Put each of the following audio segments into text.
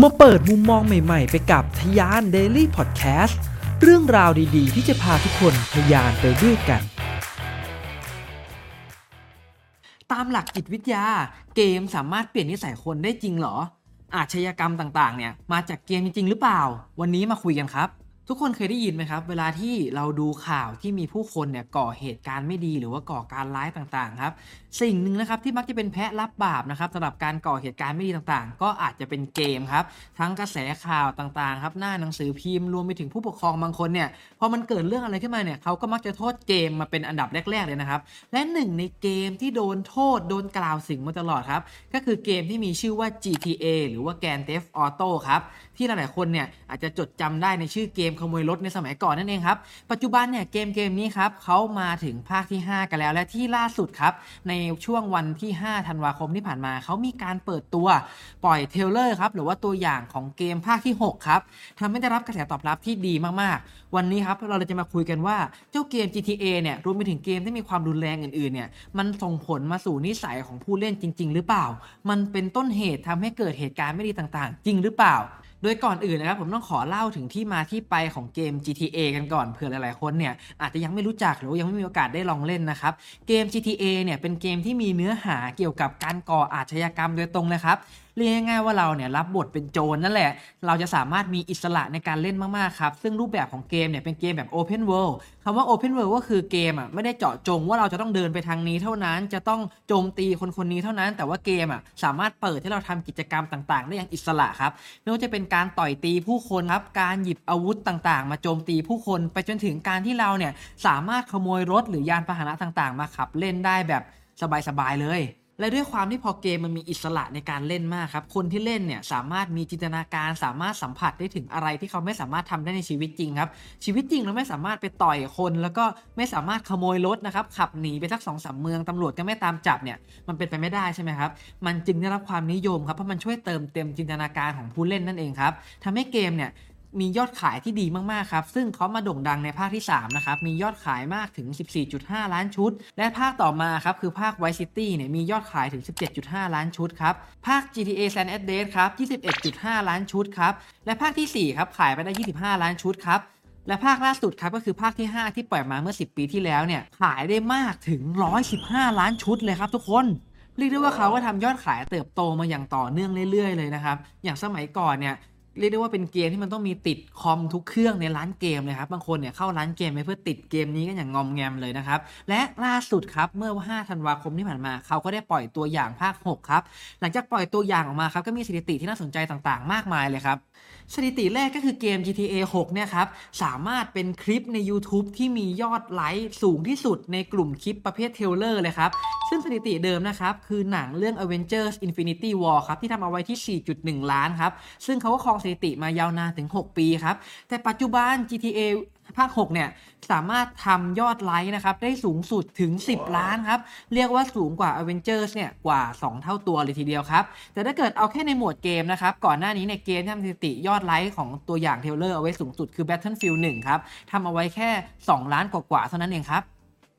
มาเปิดมุมมองใหม่ ๆ ไปกับทยาน Daily Podcast เรื่องราวดีๆ ที่จะพาทุกคนทยานไปด้วยกัน ตามหลักจิตวิทยา เกมสามารถเปลี่ยนนิสัยคนได้จริงเหรอ อาชญากรรมต่างๆ เนี่ย มาจากเกมจริงๆหรือเปล่า วันนี้มาคุยกันครับ ทุกคนเคยได้ยินไหมครับ เวลาที่เราดูข่าวที่มีผู้คนเนี่ยก่อเหตุการณ์ไม่ดีหรือว่าก่อการร้ายต่างๆครับสิ่งหนึ่งนะครับที่มักจะเป็นแพะรับบาปนะครับสำหรับการก่อเหตุการณ์ไม่ดีต่างๆ ก็อาจจะเป็นเกมครับทั้งกระแสข่าวต่างๆครับหน้าหนังสือพิมพ์รวมไปถึงผู้ปกครองบางคนเนี่ยพอมันเกิดเรื่องอะไรขึ้นมาเนี่ยเขาก็มักจะโทษเกมมาเป็นอันดับแรกๆเลยนะครับและหนึ่งในเกมที่โดนโทษโดนกล่าวสิ่งมาตลอดครับก็คือเกมที่มีชื่อว่า GTA หรือว่า Grand Theft Auto ครับที่หลายๆคนเนี่ยอาจจะจดจำได้ในชื่อเกมขโมยรถในสมัยก่อนนั่นเองครับ ปัจจุบันเนี่ยเกมเกมนี้ครับเขามาถึงภาคที่ 5 กันแล้ว และที่ล่าสุดครับในช่วงวันที่ 5 ธันวาคมที่ผ่านมาเขามีการเปิดตัวปล่อยเทเลอร์ครับหรือว่าตัวอย่างของเกมภาคที่ 6 ครับทำให้ได้รับกระแสตอบรับที่ดีมากๆ วันนี้ครับเราจะมาคุยกันว่าเจ้าเกม GTA เนี่ยรวมไปถึงเกมที่มีความรุนแรงอื่นๆเนี่ยมันส่งผลมาสู่นิสัยของผู้เล่นจริง ๆ หรือเปล่า มันเป็นต้นเหตุทำให้เกิดเหตุการณ์ไม่ดีต่างๆ จริงหรือเปล่า โดยก่อนอื่นนะครับผมต้องขอเล่าถึงที่มาที่ไปของเกม GTA กันก่อนเผื่อหลายๆ คนเนี่ยอาจจะยังไม่รู้จักหรือว่ายังไม่มีโอกาสได้ลองเล่นนะครับเกม GTA เนี่ยเป็นเกมที่มีเนื้อหาเกี่ยวกับการก่ออาชญากรรมโดยตรงเลยครับเรียกง่ายๆว่าเราเนี่ยรับบทเป็นโจรนั่นแหละ เราจะสามารถมีอิสระในการเล่นมากๆครับ ซึ่งรูปแบบของเกมเนี่ยเป็นเกมแบบ Open World คำว่า Open World ก็คือเกมอะไม่ได้เจาะจงว่าเราจะต้องเดินไปทางนี้เท่านั้น จะต้องโจมตีคนคนนี้เท่านั้น แต่ว่าเกมอะสามารถเปิดให้เราทำกิจกรรมต่างๆ ได้อย่างอิสระครับ ไม่ว่าจะเป็นการต่อยตีผู้คนครับ การหยิบอาวุธต่างๆ มาโจมตีผู้คน ไปจนถึงการที่เราเนี่ยสามารถขโมยรถหรือยานพาหนะต่างๆ มาขับเล่นได้แบบสบายๆเลย และด้วยความที่พอเกมมันมีอิสระในการเล่นมากครับ คนที่เล่นเนี่ยสามารถมีจินตนาการสามารถสัมผัสได้ถึงอะไรที่เขาไม่สามารถทำได้ในชีวิตจริงครับ ชีวิตจริงเราไม่สามารถไปต่อยคน แล้วก็ไม่สามารถขโมยรถนะครับขับหนีไปสักสองสามเมืองตำรวจก็ไม่ตามจับเนี่ยมันเป็นไปไม่ได้ใช่ไหมครับ มันจึงได้รับความนิยมครับเพราะมันช่วยเติมเต็มจินตนาการของผู้เล่นนั่นเองครับทำให้เกมเนี่ย มียอดขายที่ดีมากๆครับ ซึ่งเขามาโด่งดังในภาคที่ 3 นะครับ มียอดขายมากถึง 14.5 ล้านชุด และภาคต่อมาครับ คือภาค Vice City เนี่ยมียอดขายถึง 17.5 ล้านชุดครับ ภาค GTA San Andreas ครับ 21.5 ล้านชุดครับ และภาคที่ 4 ครับ ขายไปได้ 25 ล้านชุดครับและภาคล่าสุดครับก็คือภาคที่ 5 ที่ปล่อยมาเมื่อ 10 ปีที่แล้วเนี่ยขายได้มากถึง 115 ล้านชุดเลยครับทุกคนเรียกได้ว่าเขาก็ทำยอดขายเติบโตมาอย่างต่อเนื่องเรื่อยๆเลยนะครับ อย่างสมัยก่อนเนี่ย เรียกได้ว่าเป็นเกมที่มันต้องมีติดคอมทุกเครื่องในร้านเกมเลยครับ บางคนเนี่ยเข้าร้านเกมไปเพื่อติดเกมนี้กันอย่างงอมแงมเลยนะครับ และล่าสุดครับเมื่อ 5 ธันวาคมที่ผ่านมา เขาก็ได้ปล่อยตัวอย่างภาค 6 ครับ หลังจากปล่อยตัวอย่างออกมาครับ ก็มีสถิติที่น่าสนใจต่างๆ มากมายเลยครับสถิติแรกก็คือเกม GTA 6 เนี่ยครับ สามารถเป็นคลิปใน YouTube ที่มียอดไลค์สูงที่สุดในกลุ่มคลิปประเภทเทเลอร์เลยครับ ซึ่งสถิติเดิมนะครับ คือหนังเรื่อง Avengers Infinity War ครับ ที่ทำเอาไว้ที่ 4.1 ล้านครับ ซึ่งเขาก็ครองสถิติมายาวนานถึง 6 ปีครับ แต่ปัจจุบัน GTA ภาค 6 เนี่ย สามารถทำยอดไลค์นะครับ ได้สูงสุดถึง 10 ล้านครับ เรียกว่าสูงกว่า Avengers เนี่ย กว่า 2 เท่าตัวเลยทีเดียวครับ แต่ถ้าเกิดเอาแค่ในหมวดเกมนะครับ ก่อนหน้านี้ในเกมที่ทำสถิติยอดไลค์ของตัวอย่าง trailer เอาไว้สูงสุดคือ Battlefield 1 ครับทำเอาไว้แค่ 2 ล้านกว่าๆเท่านั้นเองครับ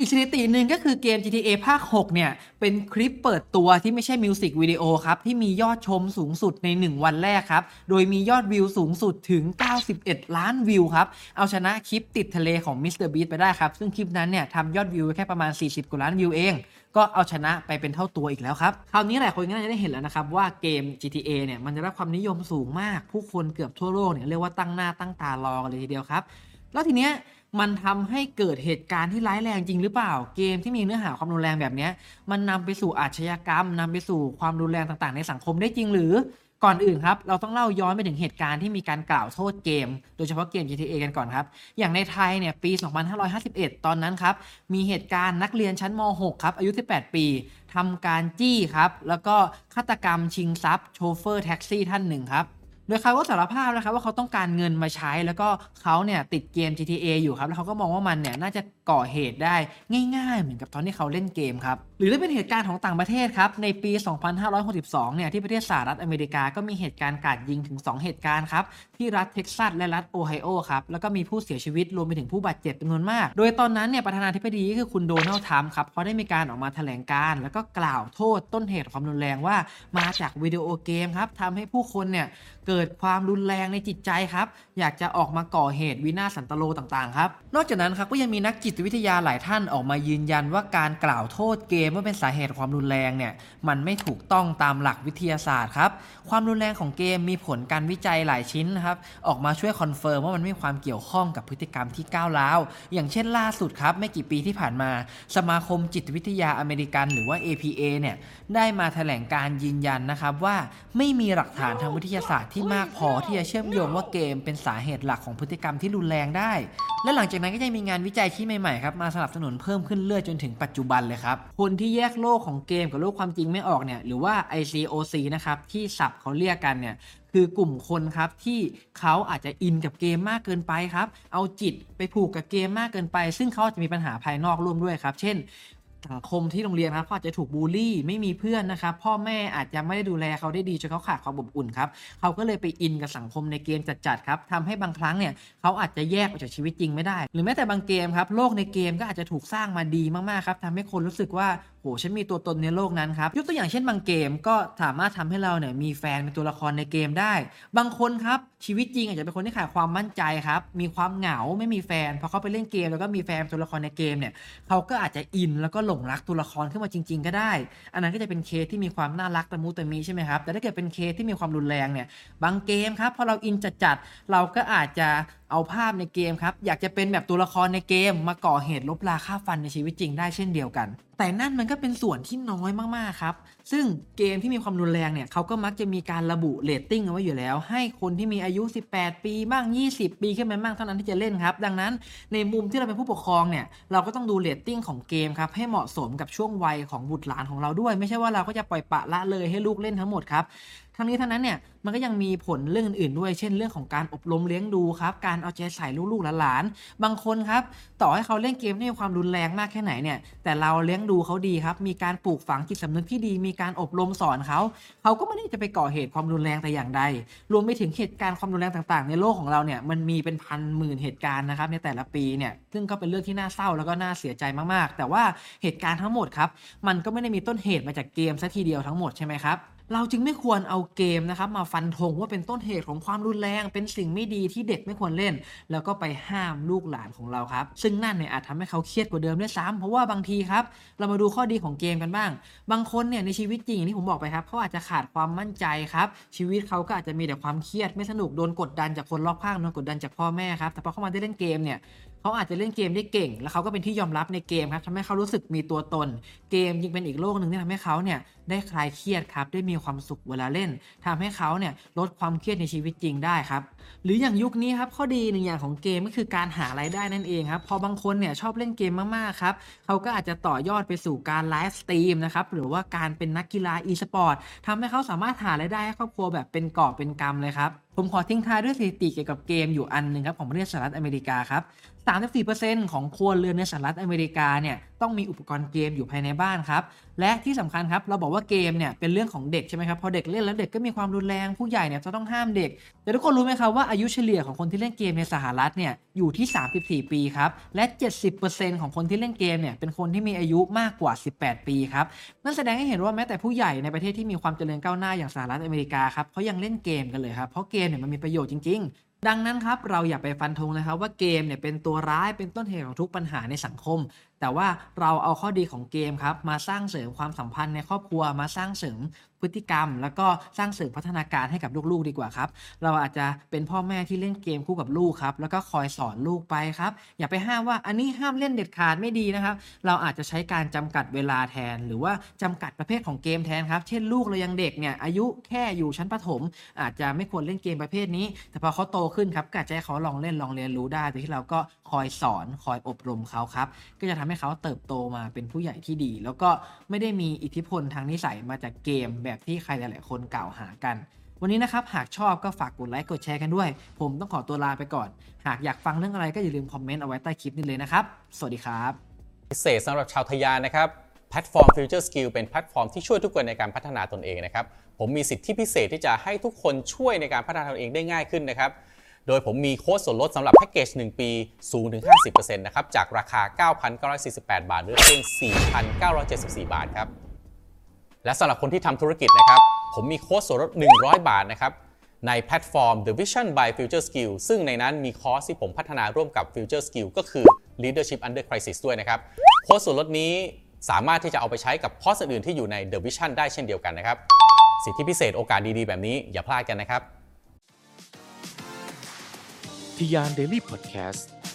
อีกสถิติหนึ่งก็คือเกม GTA ภาค 6 เนี่ย เป็นคลิปเปิดตัวที่ไม่ใช่มิวสิกวิดีโอครับ ที่มียอดชมสูงสุดใน 1 วันแรกครับ โดยมียอดวิวสูงสุดถึง 91 ล้านวิวครับ เอาชนะคลิปติดทะเลของ Mr. Beast ไปได้ครับ ซึ่งคลิปนั้นเนี่ยทำยอดวิวแค่ประมาณ 40 กว่าล้านวิวเองก็เอาชนะไปเป็นเท่าตัวอีกแล้วครับ คราวนี้หลายคนก็น่าจะได้เห็นแล้วนะครับ ว่าเกม GTA เนี่ยมันได้รับความนิยมสูงมาก ผู้คนเกือบทั่วโลกเนี่ยเรียกว่าตั้งหน้าตั้งตารอกันเลยทีเดียวครับ แล้วทีเนี้ย มันทำให้เกิดเหตุการณ์ที่ร้ายแรงจริงหรือเปล่า เกมที่มีเนื้อหาความรุนแรงแบบนี้มันนำไปสู่อาชญากรรมนำไปสู่ความรุนแรงต่างๆ ในสังคมได้จริงหรือก่อนอื่นครับ เราต้องเล่าย้อนไปถึงเหตุการณ์ที่มีการกล่าวโทษเกม โดยเฉพาะเกม GTA กันก่อนครับ อย่างในไทยเนี่ยปี 2551 ตอนนั้นครับ มีเหตุการณ์นักเรียนชั้นม .6 ครับ อายุ 18 ปีทำการจี้ครับ แล้วก็ฆาตกรรมชิงทรัพย์โชเฟอร์แท็กซี่ท่านหนึ่งครับ โดยเขาก็สารภาพนะครับว่าเขาต้องการเงินมาใช้ แล้วก็เขาเนี่ยติดเกม GTA อยู่ครับ แล้วเขาก็มองว่ามันเนี่ยน่าจะก่อเหตุได้ง่าย ๆ เหมือนกับตอนที่เขาเล่นเกมครับ หรือถ้าเป็นเหตุการณ์ของต่างประเทศครับ ในปี 2562 เนี่ยที่ประเทศสหรัฐอเมริกาก็มีเหตุการณ์กราดยิงถึง 2 เหตุการณ์ครับ ที่รัฐเท็กซัสและรัฐโอไฮโอครับ แล้วก็มีผู้เสียชีวิตรวมไปถึงผู้บาดเจ็บจำนวนมาก โดยตอนนั้นเนี่ยประธานาธิบดีก็คือคุณโดนัลด์ทรัมป์ครับเขาได้มีการออกมาแถลงการณ์ แล้วก็กล่าวโทษต้นเหตุความรุนแรงว่า มาจากวิดีโอเกมครับทำให้ผู้คนเนี่ยเกิดกิดความรุนแรงในจิตใจครับ อยากจะออกมาก่อเหตุวินาศสันตะโรต่างๆครับ นอกจากนั้นครับก็ยังมีนักจิตวิทยาหลายท่านออกมายืนยันว่าการกล่าวโทษเกมว่าเป็นสาเหตุความรุนแรงเนี่ยมันไม่ถูกต้องตามหลักวิทยาศาสตร์ครับความรุนแรงของเกมมีผลการวิจัยหลายชิ้นนะครับออกมาช่วย confirm ว่ามันมีความเกี่ยวข้องกับพฤติกรรมที่ก้าวร้าวอย่างเช่นล่าสุดครับไม่กี่ปีที่ผ่านมา สมาคมจิตวิทยาอเมริกันหรือว่า APA เนี่ยได้มาแถลงการณ์ยืนยันนะครับว่าไม่มีหลักฐานทางวิทยาศาสตร์ที่มากพอที่จะเชื่อมโยงว่าเกมเป็นสาเหตุหลักของพฤติกรรมที่รุนแรงได้ และหลังจากนั้นก็ยังมีงานวิจัยที่ใหม่ๆครับมาสนับสนุนเพิ่มขึ้นเรื่อยจนถึงปัจจุบันเลยครับคนที่แยกโลกของเกมกับโลกความจริงไม่ออกเนี่ยหรือว่า ICOC นะครับที่ศัพท์เขาเรียกกันเนี่ยคือกลุ่มคนครับที่เขาอาจจะอินกับเกมมากเกินไปครับ เอาจิตไปผูกกับเกมมากเกินไป ซึ่งเขาอาจจะมีปัญหาภายนอกร่วมด้วยครับ เช่น สังคมที่โรงเรียนครับเขาอาจจะถูกบูลลี่ไม่มีเพื่อนนะครับพ่อแม่อาจจะไม่ได้ดูแลเขาได้ดีจนเขาขาดความอบอุ่นครับเขาก็เลยไปอินกับสังคมในเกมจัดๆครับทำให้บางครั้งเนี่ยเขาอาจจะแยกออกจากชีวิตจริงไม่ได้ หรือแม้แต่บางเกมครับโลกในเกมก็อาจจะถูกสร้างมาดีมากๆครับทำให้คนรู้สึกว่าโหฉันมีตัวตนในโลกนั้นครับยกตัวอย่างเช่นบางเกมก็สามารถทำให้เราเนี่ยมีแฟนเป็นตัวละครในเกมได้ บางคนครับชีวิตจริงอาจจะเป็นคนที่ขาดความมั่นใจครับมีความเหงาไม่มีแฟนพอเขาไปเล่นเกม แล้วก็มีแฟนเป็นตัวละครในเกมเนี่ยเขาก็อาจจะอินแล้วก็หลงรักตัวละครขึ้นมาจริง ๆ ก็ได้ อันนั้นก็จะเป็นเคสที่มีความน่ารักตะมุตะมิใช่ไหมครับแต่ถ้าเกิดเป็นเคสที่มีความรุนแรงเนี่ยบางเกมครับพอเราอินจัดๆเราก็อาจจะ เอาภาพในเกมครับ อยากจะเป็นแบบตัวละครในเกม มาก่อเหตุรบราฆ่าฟันในชีวิตจริงได้เช่นเดียวกัน แต่นั่นมันก็เป็นส่วนที่น้อยมากๆครับ ซึ่งเกมที่มีความรุนแรงเนี่ยเขาก็มักจะมีการระบุเรตติ้งเอาไว้อยู่แล้ว ให้คนที่มีอายุ 18 ปีบ้าง 20 ปีขึ้นไปบ้างเท่านั้นที่จะเล่นครับ ดังนั้นในมุมที่เราเป็นผู้ปกครองเนี่ยเราก็ต้องดูเรตติ้งของเกมครับให้เหมาะสมกับช่วงวัยของบุตรหลานของเราด้วย ไม่ใช่ว่าเราก็จะปล่อยปะละเลยให้ลูกเล่นทั้งหมดครับทั้งนี้ทั้งนั้นเนี่ยมันก็ยังมีผลเรื่องอื่นๆด้วย เช่นเรื่องของการอบรมเลี้ยงดูครับ การเอาใจใส่ลูกๆหลานๆบางคนครับ ต่อให้เขาเล่นเกมที่มีความรุนแรงมากแค่ไหนเนี่ยแต่เราเลี้ยงดูเขาดีครับมีการปลูกฝังจิตสำนึกที่ดีมีการอบรมสอนเขาเขาก็ไม่ได้จะไปก่อเหตุความรุนแรงแต่อย่างใด รวมไปถึงเหตุการณ์ความรุนแรงต่างๆ ในโลกของเราเนี่ยมันมีเป็นพันหมื่นเหตุการณ์นะครับในแต่ละปีเนี่ยซึ่งก็เป็นเรื่องที่น่าเศร้าแล้วก็น่าเสียใจมากๆ แต่ว่าเหตุการณ์ทั้งหมดครับมันก็ไม่ได้มีต้นเหตุมาจากเกมซะทีเดียวทั้งหมดใช่ไหมครับ เราจึงไม่ควรเอาเกมนะครับมาฟันธงว่าเป็นต้นเหตุของความรุนแรงเป็นสิ่งไม่ดีที่เด็กไม่ควรเล่น แล้วก็ไปห้ามลูกหลานของเราครับ ซึ่งนั่นเนี่ยอาจทำให้เขาเครียดกว่าเดิมด้วยซ้ำเพราะว่าบางทีครับ เรามาดูข้อดีของเกมกันบ้าง บางคนเนี่ยในชีวิตจริงอย่างที่ผมบอกไปครับเขาอาจจะขาดความมั่นใจครับ ชีวิตเขาก็อาจจะมีแต่ความเครียดไม่สนุกโดนกดดันจากคนรอบข้างโดนกดดันจากพ่อแม่ครับแต่พอเข้ามาได้เล่นเกมเนี่ย เขาอาจจะเล่นเกมได้เก่ง แล้วเขาก็เป็นที่ยอมรับในเกมครับทำให้เขารู้สึกมีตัวตน เกมยิ่งเป็นอีกโลกหนึ่งที่ทำให้เขาเนี่ยได้คลายเครียดครับได้มีความสุขเวลาเล่นทำให้เขาเนี่ยลดความเครียดในชีวิตจริงได้ครับหรืออย่างยุคนี้ครับข้อดีหนึ่งอย่างของเกมก็คือการหารายได้นั่นเองครับพอบางคนเนี่ยชอบเล่นเกมมากๆครับเขาก็อาจจะต่อยอดไปสู่การ live stream นะครับหรือว่าการเป็นนักกีฬาอีสปอร์ตทำให้เขาสามารถหารายได้ให้ครอบครัวแบบเป็นกอบเป็นกำเลยครับผมขอทิ้งท้ายด้วยสถิติเกี่ยวกับเกมอยู่อันหนึ่งครับของประเทศสหรัฐอเมริกาครับ 34%ของครัวเรือนในสหรัฐอเมริกาเนี่ยต้องมีอุปกรณ์เกมอยู่ภายในบ้านครับ และที่สำคัญครับเราบอกว่าเกมเนี่ยเป็นเรื่องของเด็กใช่ไหมครับพอเด็กเล่นแล้วเด็กก็มีความรุนแรงผู้ใหญ่เนี่ยจะต้องห้ามเด็ก แต่ทุกคนรู้ไหมครับว่าอายุเฉลี่ยของคนที่เล่นเกมในสหรัฐเนี่ยอยู่ที่ 34 ปีครับและ 70%ของคนที่เล่นเกมเนี่ยเป็นคนที่มีอายุมากกว่า 18 ปีครับนั่นแสดงให้เห็นว่าแม้แต่ผู้ใหญ่ในประเทศที่มีความเจริญก้าวหน้าอย่างสหรัฐอเมริกาครับเขายังเล่นเกมกันเลยครับเพราะเกมเนี่ยมันมีประโยชน์จริงๆ ดังนั้นครับเราอย่าไปฟันธงนะครับว่าเกมเนี่ยเป็นตัวร้ายเป็นต้นเหตุของทุกปัญหาในสังคม แต่ว่าเราเอาข้อดีของเกมครับมาสร้างเสริมความสัมพันธ์ในครอบครัวมาสร้างเสริม พฤติกรรม แล้วก็สร้างเสริมพัฒนาการให้กับลูกๆดีกว่าครับ เราอาจจะเป็นพ่อแม่ที่เล่นเกมคู่กับลูกครับ แล้วก็คอยสอนลูกไปครับ อย่าไปห้ามว่าอันนี้ห้ามเล่นเด็ดขาดไม่ดีนะครับ เราอาจจะใช้การจำกัดเวลาแทน หรือว่าจำกัดประเภทของเกมแทนครับ เช่นลูกเรายังเด็กเนี่ยอายุแค่อยู่ชั้นประถม อาจจะไม่ควรเล่นเกมประเภทนี้ แต่พอเขาโตขึ้นครับก็จะให้เขาลองเล่นลองเรียนรู้ได้โดยที่เราก็คอยสอนคอยอบรมเขาครับ ก็จะทำให้เขาเติบโตมาเป็นผู้ใหญ่ที่ดี แล้วก็ไม่ได้มีอิทธิพลทางนิสัยมาจากเกมแบบที่ใครหลาย ๆ คนกล่าวหากัน วันนี้นะครับ หากชอบก็ฝากกดไลค์กดแชร์กันด้วย ผมต้องขอตัวลาไปก่อน หากอยากฟังเรื่องอะไรก็อย่าลืมคอมเมนต์เอาไว้ใต้คลิปนี้เลยนะครับ สวัสดีครับ พิเศษสำหรับชาวทะยานนะครับแพลตฟอร์ม Future Skill เป็นแพลตฟอร์มที่ช่วยทุกคนในการพัฒนาตนเองนะครับ ผมมีสิทธิพิเศษที่จะให้ทุกคนช่วยในการพัฒนาตนเองได้ง่ายขึ้นนะครับ โดยผมมีโค้ดส่วนลดสำหรับแพ็กเกจ 1 ปีสูงถึง 50%นะครับ จากราคา 9,948 บาทหรือเพียง 4,974 บาทครับ และสำหรับคนที่ทำธุรกิจนะครับ ผมมีโค้ดส่วนลด 100 บาทนะครับในแพลตฟอร์ม The Vision by Future Skill ซึ่งในนั้นมีคอร์สที่ผมพัฒนาร่วมกับ Future Skill ก็คือ Leadership Under Crisis ด้วยนะครับ โค้ดส่วนลดนี้สามารถที่จะเอาไปใช้กับคอร์สอื่นที่อยู่ใน The Vision ได้เช่นเดียวกันนะครับ สิทธิพิเศษโอกาสดีๆ แบบนี้อย่าพลาดกันนะครับทยานเดลี่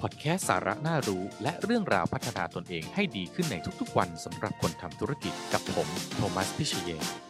พอดแคสต์สาระน่ารู้และเรื่องราวพัฒนาตนเองให้ดีขึ้นในทุกๆวันสำหรับคนทำธุรกิจกับผม โทมัส พิเชย